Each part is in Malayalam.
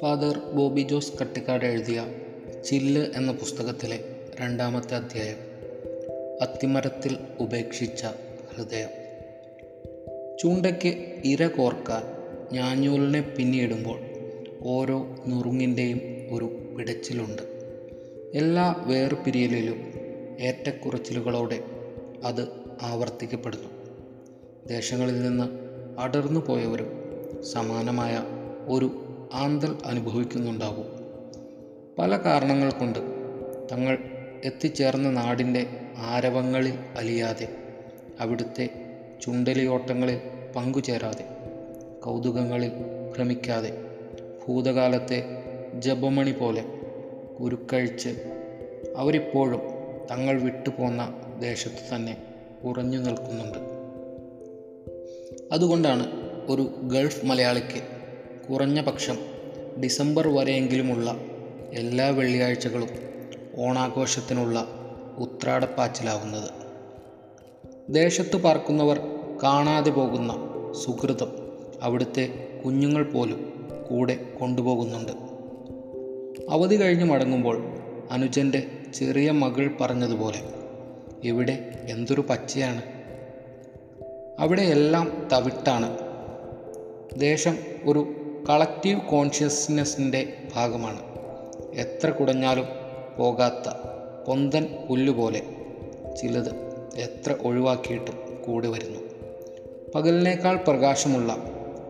ഫാദർ ബോബി ജോസ് കട്ടിക്കാട് എഴുതിയ ചില്ല് എന്ന പുസ്തകത്തിലെ രണ്ടാമത്തെ അധ്യായം അത്തിമരത്തിൽ ഉപേക്ഷിച്ച ഹൃദയം. ചൂണ്ടയ്ക്ക് ഇര കോർക്കാൻ ഞാഞ്ഞൂലിനെ പിന്നിയിടുമ്പോൾ ഓരോ നുറുങ്ങിന്റെയും ഒരു പിടച്ചിലുണ്ട്. എല്ലാ വേർപിരിയലിലും ഏറ്റക്കുറച്ചിലുകളോടെ അത് ആവർത്തിക്കപ്പെടുന്നു. ദേശങ്ങളിൽ നിന്ന് അടർന്നു പോയവരും സമാനമായ ഒരു ആന്തൽ അനുഭവിക്കുന്നുണ്ടാകും. പല കാരണങ്ങൾ കൊണ്ട് തങ്ങൾ എത്തിച്ചേർന്ന നാടിന്റെ ആരവങ്ങളിൽ അലിയാതെ അവിടുത്തെ ചുണ്ടലിയോട്ടങ്ങളിൽ പങ്കുചേരാതെ കൗതുകങ്ങളിൽ ഭ്രമിക്കാതെ ഭൂതകാലത്തെ ജപമണി പോലെ ഉരുക്കഴിച്ച് അവരിപ്പോഴും തങ്ങൾ വിട്ടുപോന്ന ദേശത്ത് തന്നെ ഉറഞ്ഞു നിൽക്കുന്നുണ്ട്. അതുകൊണ്ടാണ് ഒരു ഗൾഫ് മലയാളിക്ക് കുറഞ്ഞ പക്ഷം ഡിസംബർ വരെയെങ്കിലുമുള്ള എല്ലാ വെള്ളിയാഴ്ചകളും ഓണാഘോഷത്തിനുള്ള ഉത്രാടപ്പാച്ചിലാവുന്നത്. ദേശത്ത് പാർക്കുന്നവർ കാണാതെ പോകുന്ന സുഹൃതം അവിടുത്തെ കുഞ്ഞുങ്ങൾ പോലും കൂടെ കൊണ്ടുപോകുന്നുണ്ട്. അവധി കഴിഞ്ഞ് മടങ്ങുമ്പോൾ അനുജന്റെ ചെറിയ മകൾ പറഞ്ഞതുപോലെ ഇവിടെ എന്തൊരു പച്ചയാണ്. അവിടെ എല്ലാം തവിട്ടാണ്. ദേശം ഒരു കളക്റ്റീവ് കോൺഷ്യസ്നെസ്സിന്റെ ഭാഗമാണ്. എത്ര കുടഞ്ഞാലും പോകാത്ത പൊന്തൻ പുല്ലുപോലെ ചിലത് എത്ര ഒഴിവാക്കിയിട്ടും കൂടി വരുന്നു. പകലിനേക്കാൾ പ്രകാശമുള്ള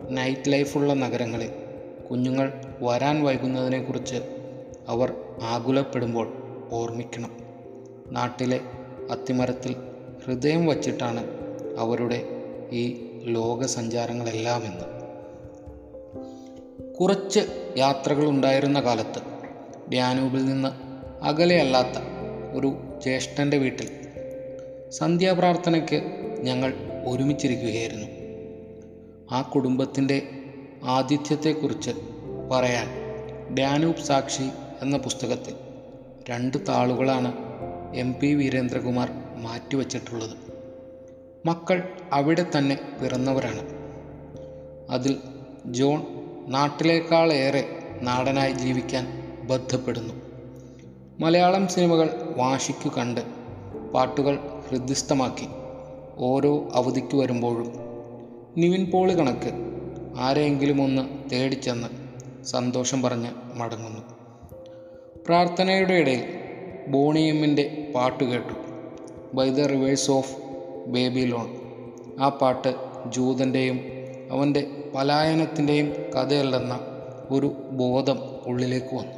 നൈറ്റ് ലൈഫുള്ള നഗരങ്ങളിൽ കുഞ്ഞുങ്ങൾ വരാൻ വൈകുന്നതിനെക്കുറിച്ച് അവർ ആകുലപ്പെടുമ്പോൾ ഓർമ്മിക്കണം. നാട്ടിലെ അത്തിമരത്തിൽ ഹൃദയം വച്ചിട്ടാണ് അവരുടെ ഈ ലോകസഞ്ചാരങ്ങളെല്ലാമെന്ന്. കുറച്ച് യാത്രകൾ ഉണ്ടായിരുന്ന കാലത്ത് ഡ്യാനൂബിൽ നിന്ന് അകലെയല്ലാത്ത ഒരു ജ്യേഷ്ഠന്റെ വീട്ടിൽ സന്ധ്യാപ്രാർത്ഥനയ്ക്ക് ഞങ്ങൾ ഒരുമിച്ചിരിക്കുകയായിരുന്നു. ആ കുടുംബത്തിന്റെ ആതിഥ്യത്തെക്കുറിച്ച് പറയാൻ ഡാനൂബ് സാക്ഷി എന്ന പുസ്തകത്തിൽ രണ്ട് താളുകളാണ് എം പി വീരേന്ദ്രകുമാർ മാറ്റിവച്ചിട്ടുള്ളത്. മക്കൾ അവിടെ തന്നെ പിറന്നവരാണ്. അതിൽ ജോൺ നാട്ടിലേക്കാളേറെ നാടനായി ജീവിക്കാൻ ബന്ധപ്പെടുന്നു മലയാളം സിനിമകൾ വാശിക്കു കണ്ട് പാട്ടുകൾ ഹൃദ്യസ്ഥമാക്കി ഓരോ അവധിക്ക് വരുമ്പോഴും നിവിൻ പോളി കണക്ക് ആരെയെങ്കിലും ഒന്ന് തേടിച്ചെന്ന് സന്തോഷം പറഞ്ഞ് മടങ്ങുന്നു. പ്രാർത്ഥനയുടെ ഇടയിൽ ബോണിയമ്മിന്റെ പാട്ട് കേട്ടു. By the rivers of Babylon ആ പാട്ട് ജൂതന്റെയും അവന്റെ പലായനത്തിന്റെയും കഥയല്ലെന്ന ഒരു ബോധം ഉള്ളിലേക്ക് വന്നു.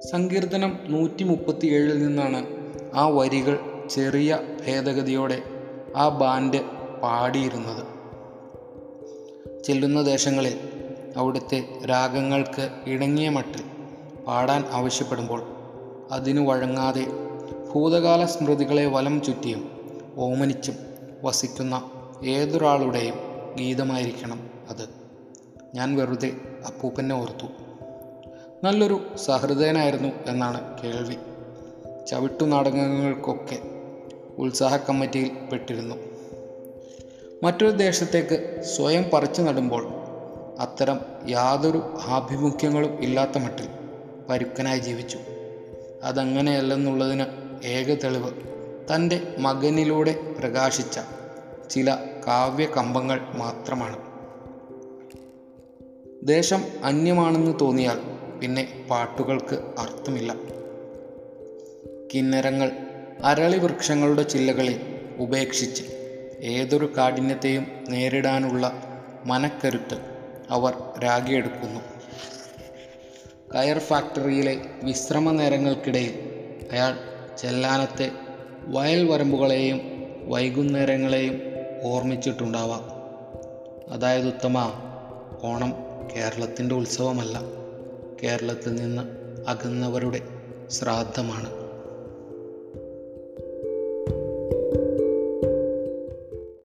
സങ്കീർത്തനം നൂറ്റി മുപ്പത്തി ഏഴിൽ നിന്നാണ് ആ വരികൾ ചെറിയ ഭേദഗതിയോടെ ആ ബാൻഡ് പാടിയിരുന്നത്. ചെല്ലുന്ന ദേശങ്ങളിൽ അവിടുത്തെ രാഗങ്ങൾക്ക് ഇണങ്ങിയ മട്ടിൽ പാടാൻ ആവശ്യപ്പെടുമ്പോൾ അതിനു വഴങ്ങാതെ ഭൂതകാല സ്മൃതികളെ വലം ചുറ്റിയും ഓമനിച്ചും വസിക്കുന്ന ഏതൊരാളുടെയും ഗീതമായിരിക്കണം അത്. ഞാൻ വെറുതെ അപ്പൂപ്പനെ ഓർത്തു. നല്ലൊരു സഹൃദയനായിരുന്നു എന്നാണ് കേൾവി. ചവിട്ടു നാടകങ്ങൾക്കൊക്കെ ഉത്സാഹ കമ്മിറ്റിയിൽ പെട്ടിരുന്നു. മറ്റൊരു ദേശത്തേക്ക് സ്വയം പറിച്ചു നടുമ്പോൾ അത്തരം യാതൊരു ആഭിമുഖ്യങ്ങളും ഇല്ലാത്ത മട്ടിൽ പരുക്കനായി ജീവിച്ചു. അതങ്ങനെയല്ലെന്നുള്ളതിന് ഏക തെളിവ് തന്റെ മകനിലൂടെ പ്രകാശിച്ച ചില കാവ്യകമ്പങ്ങൾ മാത്രമാണ്. ദേശം അന്യമാണെന്ന് തോന്നിയാൽ പിന്നെ പാട്ടുകൾക്ക് അർത്ഥമില്ല. കിന്നരങ്ങൾ അരളി വൃക്ഷങ്ങളുടെ ചില്ലകളിൽ ഉപേക്ഷിച്ച് ഏതൊരു കാഠിന്യത്തെയും നേരിടാനുള്ള മനക്കരുത്ത് അവർ രാഗിയെടുക്കുന്നു. കയർ ഫാക്ടറിയിലെ വിശ്രമ നേരങ്ങൾക്കിടയിൽ അയാൾ ചെല്ലാനത്തെ വയൽ വരമ്പുകളെയും വൈകുന്നേരങ്ങളെയും ഓർമ്മിച്ചിട്ടുണ്ടാവാം. അതായത് ഉത്തമ ഓണം കേരളത്തിന്റെ ഉത്സവമല്ല. കേരളത്തിൽ നിന്ന് അകന്നവരുടെ ശ്രാദ്ധമാണ്.